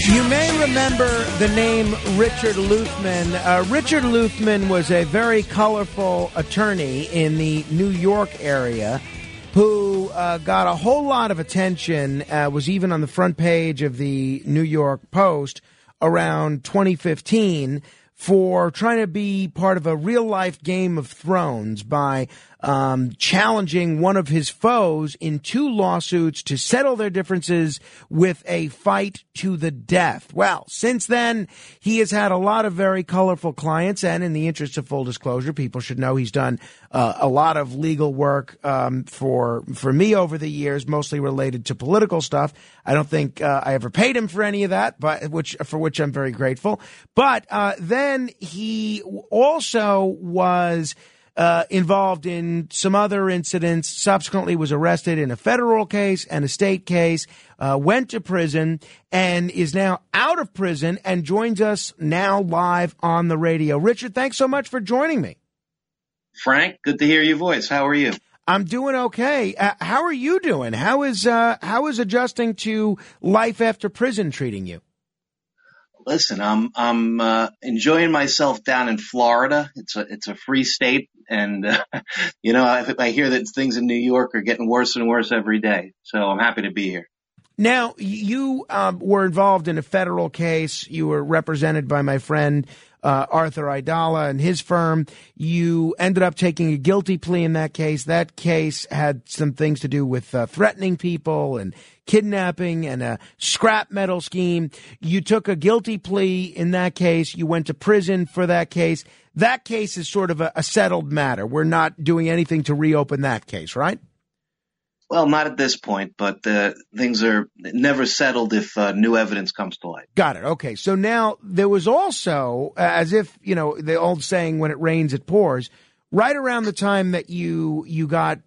You may remember the name Richard Luthmann. Uh, Richard Luthmann was a very colorful attorney in the New York area who uh, got a whole lot of attention, uh, was even on the front page of the New York Post around 2015 for trying to be part of a real life Game of Thrones by um, challenging one of his foes in two lawsuits to settle their differences with a fight to the death. Well, since then, he has had a lot of very colorful clients, and in the interest of full disclosure, people should know he's done uh, a lot of legal work um, for for me over the years, mostly related to political stuff. I don't think uh, I ever paid him for any of that, but which for which I'm very grateful. But uh, then he also was uh, involved in some other incidents, subsequently was arrested in a federal case and a state case, uh, went to prison, and is now out of prison and joins us now live on the radio. Richard, thanks so much for joining me. Frank, good to hear your voice. How are you? I'm doing okay. Uh, how are you doing? How is uh, how is adjusting to life after prison treating you? listen, I'm I'm uh, enjoying myself down in Florida. It's a it's a free state, and uh, you know I, I hear that things in New York are getting worse and worse every day. So I'm happy to be here. Now you um, were involved in a federal case. You were represented by my friend uh, Arthur Aidala and his firm. You ended up taking a guilty plea in that case. That case had some things to do with uh, threatening people and kidnapping and a scrap metal scheme. You took a guilty plea in that case. You went to prison for that case. That case is sort of a, a settled matter. We're not doing anything to reopen that case, right? Well, not at this point, but uh, things are never settled if uh, new evidence comes to light. Got it. Okay. So now there was also, uh, as if, you know, the old saying, when it rains, it pours. Right around the time that you you got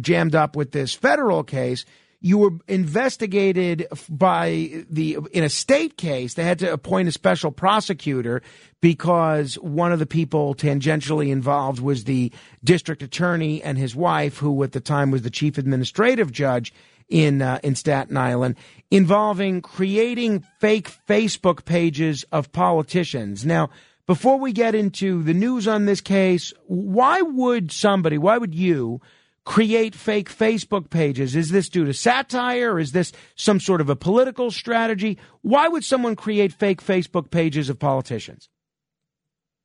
jammed up with this federal case, you were investigated by the in a state case. They had to appoint a special prosecutor because one of the people tangentially involved was the district attorney and his wife, who at the time was the chief administrative judge in uh, in Staten Island, involving creating fake Facebook pages of politicians. Now, before we get into the news on this case, why would somebody, why would you? Create fake Facebook pages? Is this due to satire? Is this some sort of a political strategy? Why would someone create fake Facebook pages of politicians?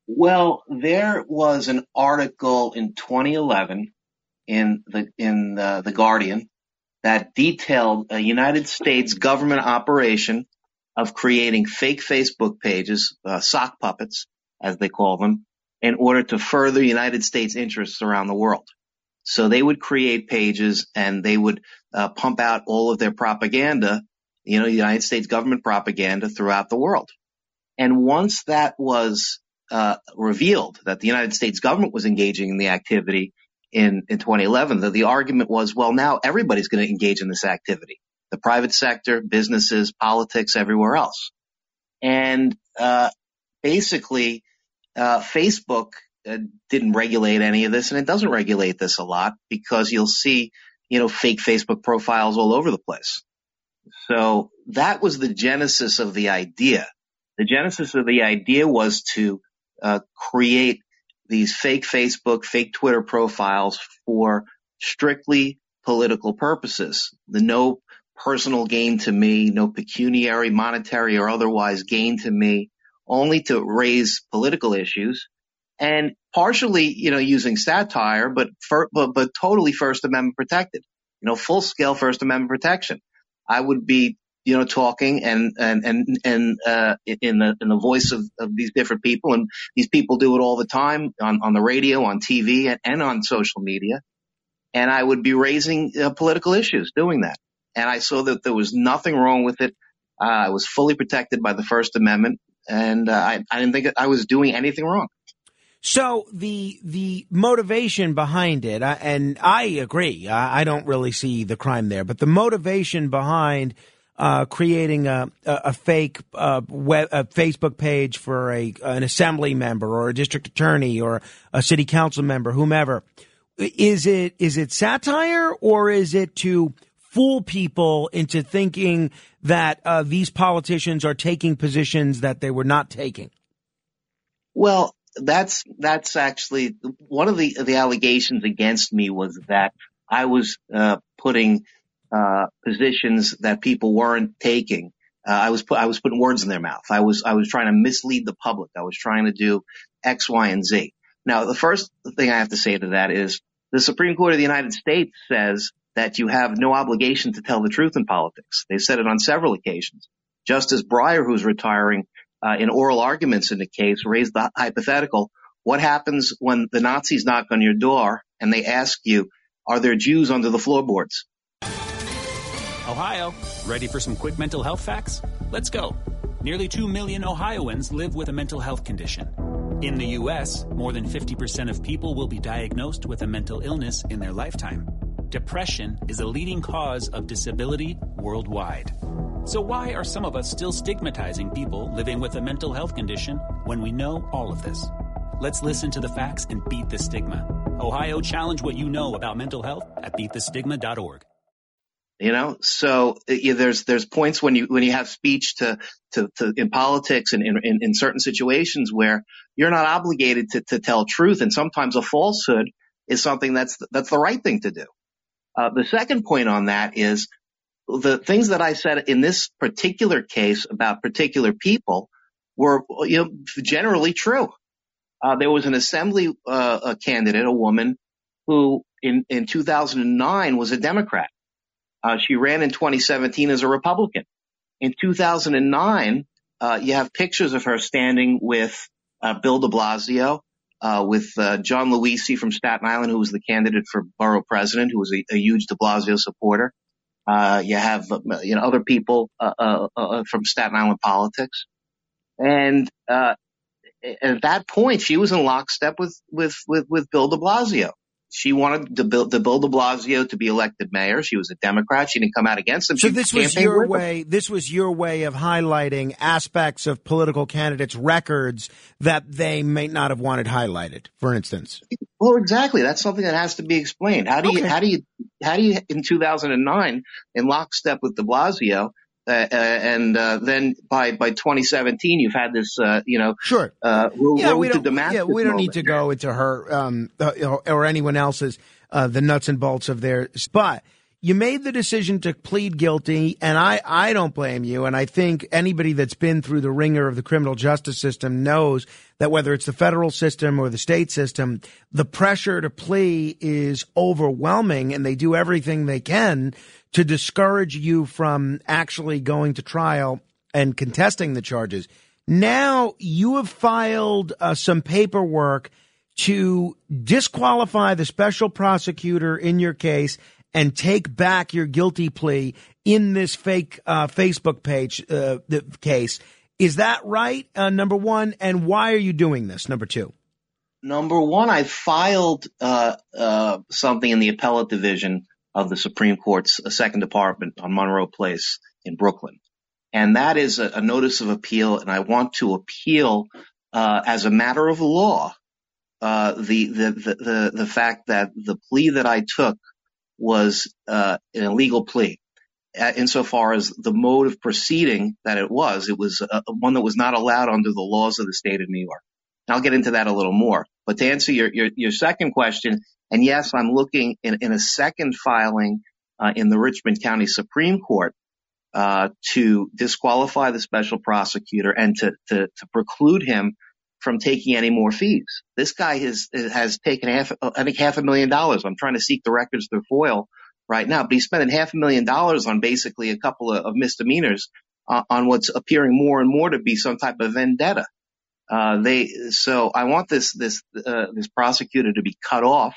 Well, there was an article in 2011 in the in the, the Guardian that detailed a United States government operation of creating fake Facebook pages, uh, sock puppets, as they call them, in order to further United States interests around the world. So they would create pages and they would uh, pump out all of their propaganda, you know, United States government propaganda throughout the world. And once that was uh, revealed that the United States government was engaging in the activity in, in 2011, the, the argument was, well, now everybody's going to engage in this activity. The private sector, businesses, politics, everywhere else. And uh, basically, uh, Facebook didn't regulate any of this, and it doesn't regulate this a lot because you'll see, you know, fake Facebook profiles all over the place. So that was the genesis of the idea. The genesis of the idea was to uh, create these fake Facebook, fake Twitter profiles for strictly political purposes. The no personal gain to me, no pecuniary, monetary, or otherwise gain to me, only to raise political issues and partially, you know, using satire, but, for, but, but totally First Amendment protected, you know, full scale First Amendment protection. I would be, you know, talking and, and, and, and, uh, in the, in the voice of, of these different people. And these people do it all the time on, on the radio, on TV and, and on social media. And I would be raising uh, political issues doing that. And I saw that there was nothing wrong with it. Uh, I was fully protected by the First Amendment, and uh, I, I didn't think I was doing anything wrong. So the the motivation behind it, and I agree, I don't really see the crime there, but the motivation behind uh, creating a, a, fake uh, web, a Facebook page for a an assembly member or a district attorney or a city council member, whomever. Is it is it satire or is it to fool people into thinking that uh, these politicians are taking positions that they were not taking? Well, that's that's actually one of the the allegations against me was that I was uh, putting uh, positions that people weren't taking. Uh, I was I was putting words in their mouth. I was I was trying to mislead the public. I was trying to do X, Y, and Z. Now, the first thing I have to say to that is the Supreme Court of the United States says that you have no obligation to tell the truth in politics. They've said it on several occasions. Justice Breyer, who's retiring, uh, in oral arguments in the case, raised the hypothetical: What happens when the Nazis knock on your door and they ask you, "Are there Jews under the floorboards?" Ohio, ready for some quick mental health facts? Let's go. Nearly 2 million Ohioans live with a mental health condition. In the U.S., more than 50% of people will be diagnosed with a mental illness in their lifetime. Depression is a leading cause of disability worldwide. So, why are some of us still stigmatizing people living with a mental health condition when we know all of this? Let's listen to the facts and beat the stigma. Ohio, challenge what you know about mental health at beatthestigma.org. You know, so uh, yeah, there's there's points when you when you have speech to to, to in politics and in, in, in certain situations where you're not obligated to, to tell truth, and sometimes a falsehood is something that's that's the right thing to do. Uh, the second point on that is the things that I said in this particular case about particular people were you know generally true. Uh, there was an assembly uh, a candidate, a woman, who in in 2009 was a Democrat. Uh, she ran in 2017 as a Republican. In 2009, uh, you have pictures of her standing with uh, Bill de Blasio, uh, with uh, John Luisi from Staten Island, who was the candidate for borough president, who was a, a huge de Blasio supporter. Uh, you have you know other people uh, uh, from Staten Island politics, and uh at that point, she was in lockstep with with with, with Bill de Blasio. She wanted to build to Bill de Blasio to be elected mayor. She was a Democrat. She didn't come out against him. So she this was your way. This was your way of highlighting aspects of political candidates' records that they may not have wanted highlighted. For instance. Well, exactly. That's something that has to be explained. How do you? Okay. How do you? How do you? In 2009, in lockstep with De Blasio, uh, uh, and uh, then by by 2017, you've had this, uh, you know, sure, uh, yeah, we don't, yeah, we don't need to go into her um, or, or, anyone else's uh, the nuts and bolts of their, but you made the decision to plead guilty, and I, I don't blame you. And I think anybody that's been through the wringer of the criminal justice system knows that whether it's the federal system or the state system, the pressure to plea is overwhelming, and they do everything they can to discourage you from actually going to trial and contesting the charges. Now you have filed uh, some paperwork to disqualify the special prosecutor in your case and take back your guilty plea in this fake uh, Facebook page uh, case. Is that right? Uh, number one, and why are you doing this? Number two. Number one, I filed uh, uh, something in the appellate division of the Supreme Court's Second Department on Monroe Place in Brooklyn. And that is a, a notice of appeal, and I want to appeal uh, as a matter of law uh, the, the, the, the, fact that the plea that I took was uh, an illegal plea. Insofar as the mode of proceeding that it was, it was uh, one that was not allowed under the laws of the state of New York. And I'll get into that a little more. But to answer your, your, your second question, and yes, I'm looking in, in a second filing uh, in the Richmond County Supreme Court uh, to disqualify the special prosecutor and to, to, to preclude him from taking any more fees. This guy has has taken half, I think half a million dollars. I'm trying to seek the records through FOIL right now, but he's spending half a million dollars on basically a couple of, of misdemeanors uh, on what's appearing more and more to be some type of vendetta. Uh, they so I want this this uh, this prosecutor to be cut off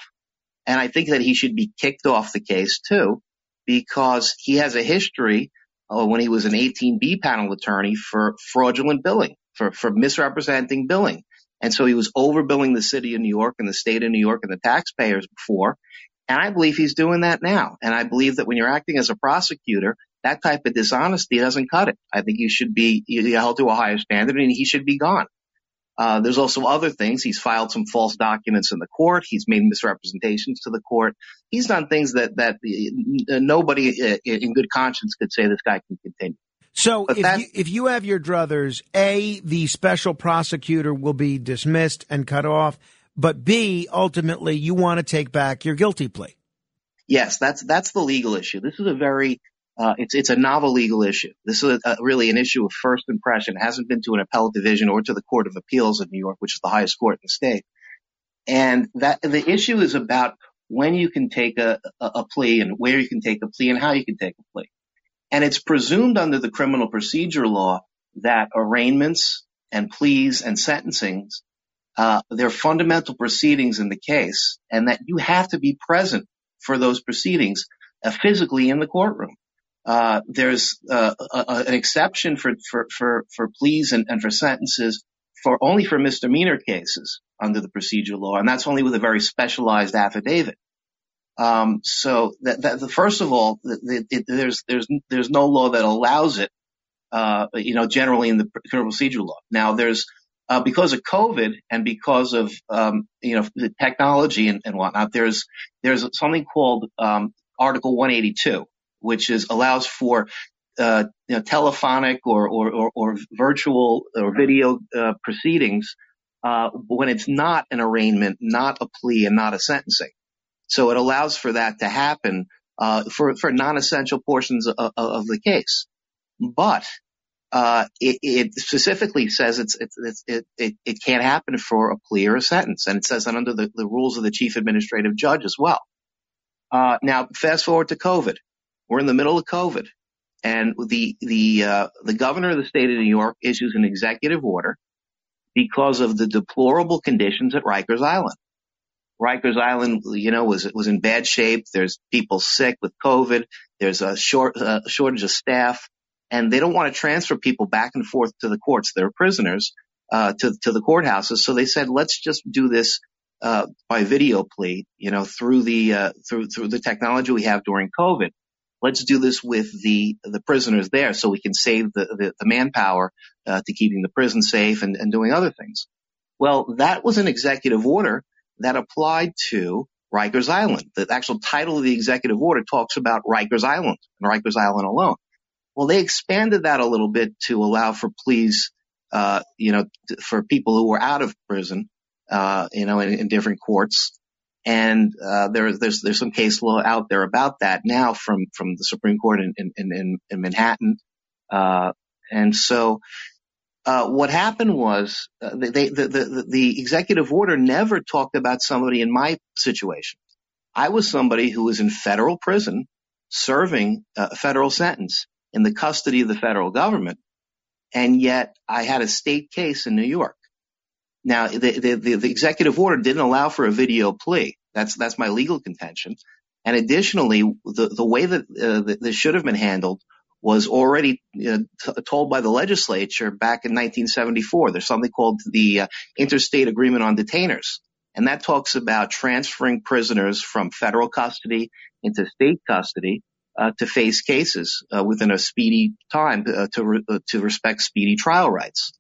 and I think that he should be kicked off the case too, because he has a history uh, when he was an 18B panel attorney for fraudulent billing, for, for misrepresenting billing. And so he was overbilling the city of New York and the state of New York and the taxpayers before. And I believe he's doing that now. And I believe that when you're acting as a prosecutor, that type of dishonesty doesn't cut it. I think you should be held to a higher standard and he should be gone. Uh, there's also other things. He's filed some false documents in the court. He's made misrepresentations to the court. He's done things that that uh, nobody uh, in good conscience could say this guy can continue. So if you, if you have your druthers, A, the special prosecutor will be dismissed and cut off, but B, ultimately you want to take back your guilty plea. Yes, that's that's the legal issue. This is a very uh, it's it's a novel legal issue. This is a, a, really an issue of first impression. It hasn't been to an appellate division or to the Court of Appeals of New York, which is the highest court in the state. And that the issue is about when you can take a, a, a plea and where you can take a plea and how you can take a plea. And it's presumed under the criminal procedure law that arraignments and pleas and sentencings, uh, they're fundamental proceedings in the case and that you have to be present for those proceedings uh, physically in the courtroom. Uh, there's uh, a, a, an exception for, for, for, for pleas and, and for sentences for only for misdemeanor cases under the procedure law, and that's only with a very specialized affidavit. Um, so that, that the, first of all, it, it, there's there's there's no law that allows it. Uh, you know, generally in the criminal procedure law. Now, there's uh, because of COVID and because of um, you know the technology and, and, whatnot. There's there's something called um, Article 182, which is allows for uh, you know, telephonic or, or, or, or, virtual or video uh, proceedings uh, when it's not an arraignment, not a plea, and not a sentencing. So it allows for that to happen uh, for for non-essential portions of, of the case. But uh, it, it, specifically says it's, it's, it, it, it can't happen for a plea or a sentence, and it says that under the, the rules of the chief administrative judge as well. Uh, now, fast forward to COVID. We're in the middle of COVID, and the the uh, the governor of the state of New York issues an executive order because of the deplorable conditions at Rikers Island. Rikers Island, you know, was was in bad shape. There's people sick with COVID. There's a short uh, shortage of staff, and they don't want to transfer people back and forth to the courts. They're prisoners uh, to to the courthouses. So they said, let's just do this uh, by video plea, you know, through the uh, through through the technology we have during COVID. Let's do this with the the prisoners there, so we can save the the, the manpower uh, to keeping the prison safe and, and doing other things. Well, that was an executive order that applied to Rikers Island. The actual title of the executive order talks about Rikers Island and Rikers Island alone. Well, they expanded that a little bit to allow for pleas, uh, you know, for people who were out of prison, uh, you know, in, in different courts. And uh, there, there's there's some case law out there about that now from from the Supreme Court in in in, in Manhattan. Uh, and so what happened was uh, the, executive order never talked about somebody in my situation. I was somebody who was in federal prison serving a federal sentence in the custody of the federal government. And yet I had a state case in New York. Now the, executive order didn't allow for a video plea. That's, that's my legal contention. And additionally, the, the way that uh, this should have been handled was already t- told by the legislature back in 1974. There's something called the uh, Interstate Agreement on Detainers. And that talks about transferring prisoners from federal custody into state custody uh, to face cases uh, within a speedy time uh, to re- uh, to respect speedy trial rights.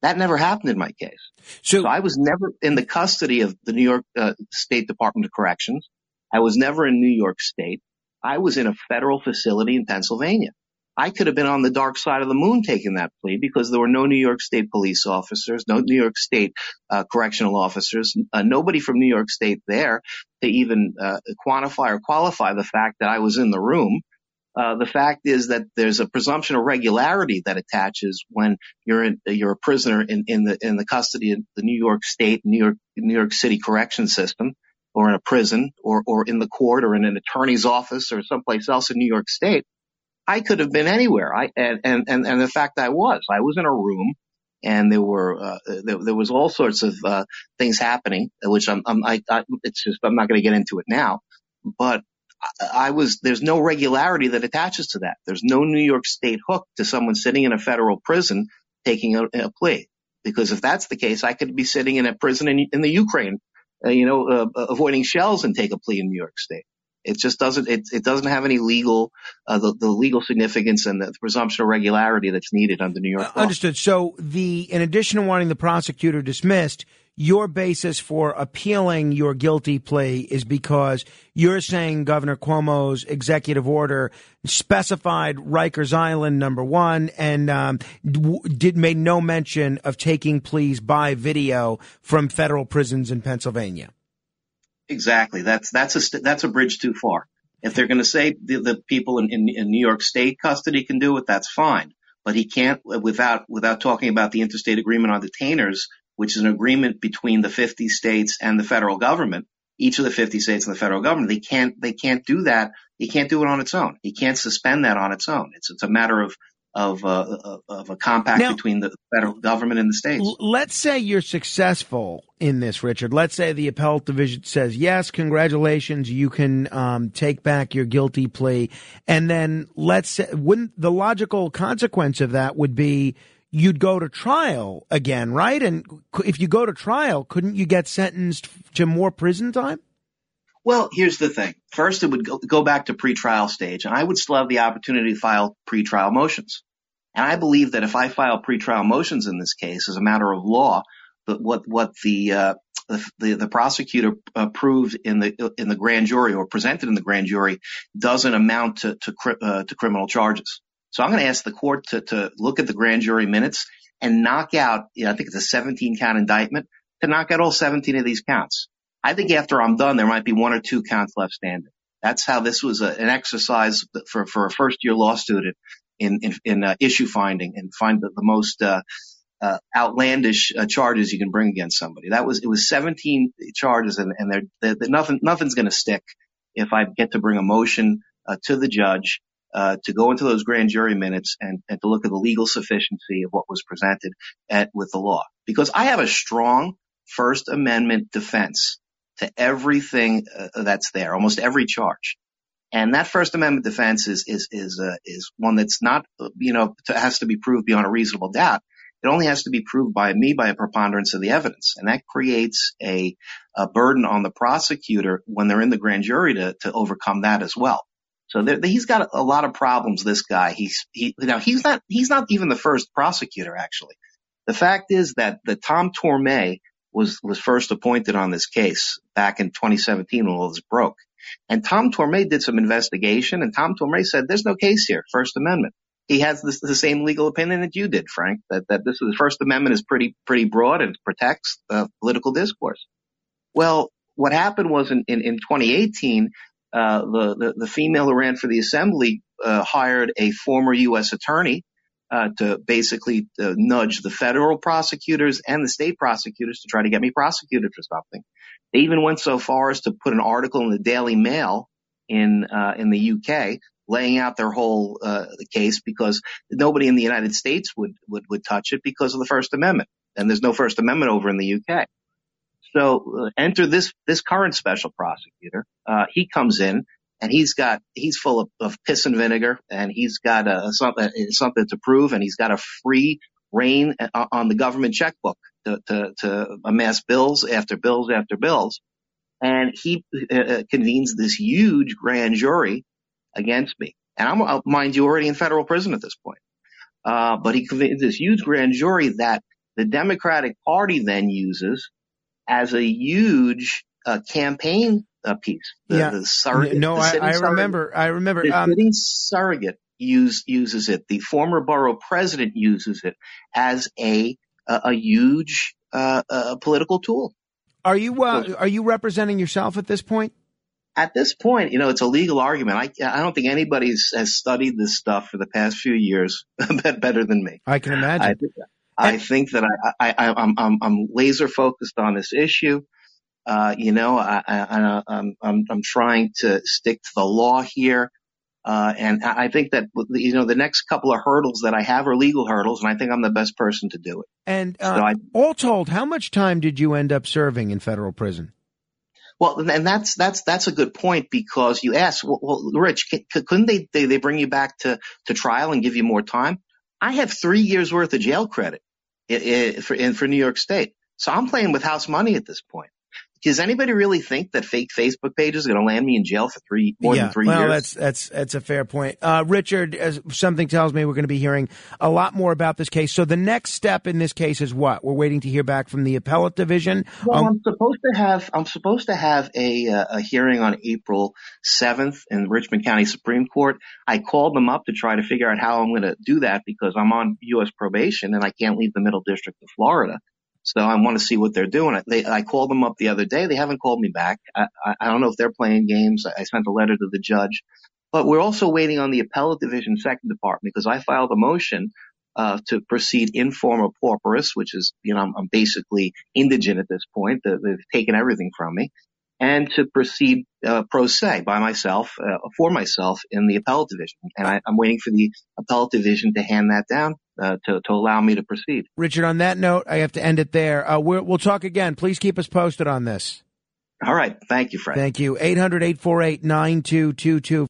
That never happened in my case. So, so I was never in the custody of the New York uh, State Department of Corrections. I was never in New York State. I was in a federal facility in Pennsylvania. I could have been on the dark side of the moon taking that plea because there were no New York State police officers, no New York State uh, correctional officers, uh, nobody from New York State there to even uh, quantify or qualify the fact that I was in the room. Uh, the fact is that there's a presumption of regularity that attaches when you're in, you're a prisoner in, in the in the custody of the New York State, New York New York City correction system, or in a prison, or or in the court, or in an attorney's office, or someplace else in New York State I could have been anywhere. I and and and, the fact I was, I was in a room, and there were uh, there, there was all sorts of uh, things happening, which I'm, I'm I, I it's just I'm not going to get into it now, but I, I was there's no regularity that attaches to that. There's no New York State hook to someone sitting in a federal prison taking a, a plea. Because if that's the case, I could be sitting in a prison in, in the Ukraine, uh, you know, uh, avoiding shells and take a plea in New York State. It just doesn't. It, it doesn't have any legal, uh, the, the legal significance and the presumption of regularity that's needed under New York law. Understood. So the, in addition to wanting the prosecutor dismissed, your basis for appealing your guilty plea is because you're saying Governor Cuomo's executive order specified Rikers Island number one and um, did made no mention of taking pleas by video from federal prisons in Pennsylvania. Exactly. That's that's a that's a bridge too far. If they're going to say the, the people in, in, in New York State custody can do it, that's fine. But he can't without without talking about the interstate agreement on detainers which is an agreement between the 50 states and the federal government, each of the 50 states and the federal government. They can't, they can't do that. He can't do it on its own. He can't suspend that on its own. It's, it's a matter of, of, uh, of a compact now, between the federal government and the states. Let's say you're successful in this, Richard. Let's say the appellate division says, yes, congratulations, you can um, take back your guilty plea. And then let's say, wouldn't the logical consequence of that would be you'd go to trial again, right? And if you go to trial, couldn't you get sentenced to more prison time? Well, here's the thing. First, it would go, go back to pretrial stage, and I would still have the opportunity to file pretrial motions. And I believe that if I file pretrial motions in this case, as a matter of law, but what what the uh, the, the prosecutor uh, proved in the in the grand jury or presented in the grand jury doesn't amount to to, uh, to criminal charges. So I'm going to ask the court to, to look at the grand jury minutes and knock out, you know, I think it's a 17 count indictment to knock out all 17 of these counts. I think after I'm done, there might be one or two counts left standing. That's how this was a, an exercise for, for a first year law student in, in, in uh, issue finding and find the, the most, uh, uh, outlandish uh, charges you can bring against somebody. That was, it was 17 charges and, and they're, they're, they're nothing, nothing's going to stick if I get to bring a motion uh, to the judge uh, to go into those grand jury minutes and, and, to look at the legal sufficiency of what was presented at, with the law. Because I have a strong First Amendment defense to everything uh, that's there, almost every charge. And that First Amendment defense is is is uh, is one that's not you know has to be proved beyond a reasonable doubt. It only has to be proved by me by a preponderance of the evidence, and that creates a, a burden on the prosecutor when they're in the grand jury to to overcome that as well. So there, he's got a lot of problems. This guy, he's he now he's not he's not even the first prosecutor actually. The fact is that the Tom Torme was was first appointed on this case back in 2017 when all this broke. And Tom Torme did some investigation, and Tom Torme said there's no case here, First Amendment. He has this, the same legal opinion that you did, Frank, that that this the First Amendment is pretty pretty broad and protects political discourse. Well, what happened was in, in, in 2018, uh, the, the, the female who ran for the assembly uh, hired a former U.S. attorney uh, to basically uh, nudge the federal prosecutors and the state prosecutors to try to get me prosecuted for something. They even went so far as to put an article in the Daily Mail in uh, in the UK laying out their whole uh, case because nobody in the United States would, would would touch it because of the First Amendment, and there's no First Amendment over in the UK. So uh, enter this this current special prosecutor. Uh, he comes in and he's got he's full of, of piss and vinegar, and he's got a, something something to prove, and he's got a free rein uh, on the government checkbook to, to, to amass bills after bills after bills. And he uh, uh convenes this huge grand jury against me. And I'm, uh, mind you, already in federal prison at this point. Uh, but he convenes this huge grand jury that the Democratic Party then uses as a huge uh, campaign uh, piece. The, yeah. the surrogate. No, I, I remember. I remember. The um, surrogate use, uses it. The former borough president uses it as a a, a huge uh, uh, political tool. Are you uh, are you representing yourself at this point? At this point, you know, it's a legal argument. I I don't think anybody has studied this stuff for the past few years better than me. I can imagine. I, I think that I, I, I'm, I'm, I'm laser focused on this issue. Uh, you know, I, I, I'm, I'm, I'm trying to stick to the law here. Uh, and I think that, you know, the next couple of hurdles that I have are legal hurdles, and I think I'm the best person to do it. And uh, so I, all told, how much time did you end up serving in federal prison? Well, and that's that's that's a good point because you asked, well, well Rich, couldn't they, they they bring you back to to trial and give you more time? I have three years worth of jail credit for in, for New York State, so I'm playing with house money at this point does anybody really think that fake Facebook pages are going to land me in jail for three more yeah, than three well, years? that's that's that's a fair point, uh, Richard. As something tells me we're going to be hearing a lot more about this case. So the next step in this case is what? We're waiting to hear back from the appellate division. Well, um, I'm supposed to have I'm supposed to have a uh, a hearing on April 7th in Richmond County Supreme Court. I called them up to try to figure out how I'm going to do that because I'm on U.S. probation and I can't leave the Middle District of Florida. So I want to see what they're doing. They, I called them up the other day. They haven't called me back. I, I don't know if they're playing games. I sent a letter to the judge, but we're also waiting on the appellate division second department because I filed a motion uh, to proceed in forma pauperis, which is, you know, I'm, I'm basically indigent at this point. They've taken everything from me and to proceed uh, pro se by myself uh, for myself in the appellate division. And I, am waiting for the appellate division to hand that down uh, to, to allow me to proceed. Richard, on that note, I have to end it there. Uh, we will talk again. Please keep us posted on this. All right. Thank you, Fred. Thank you. 800 848 9222.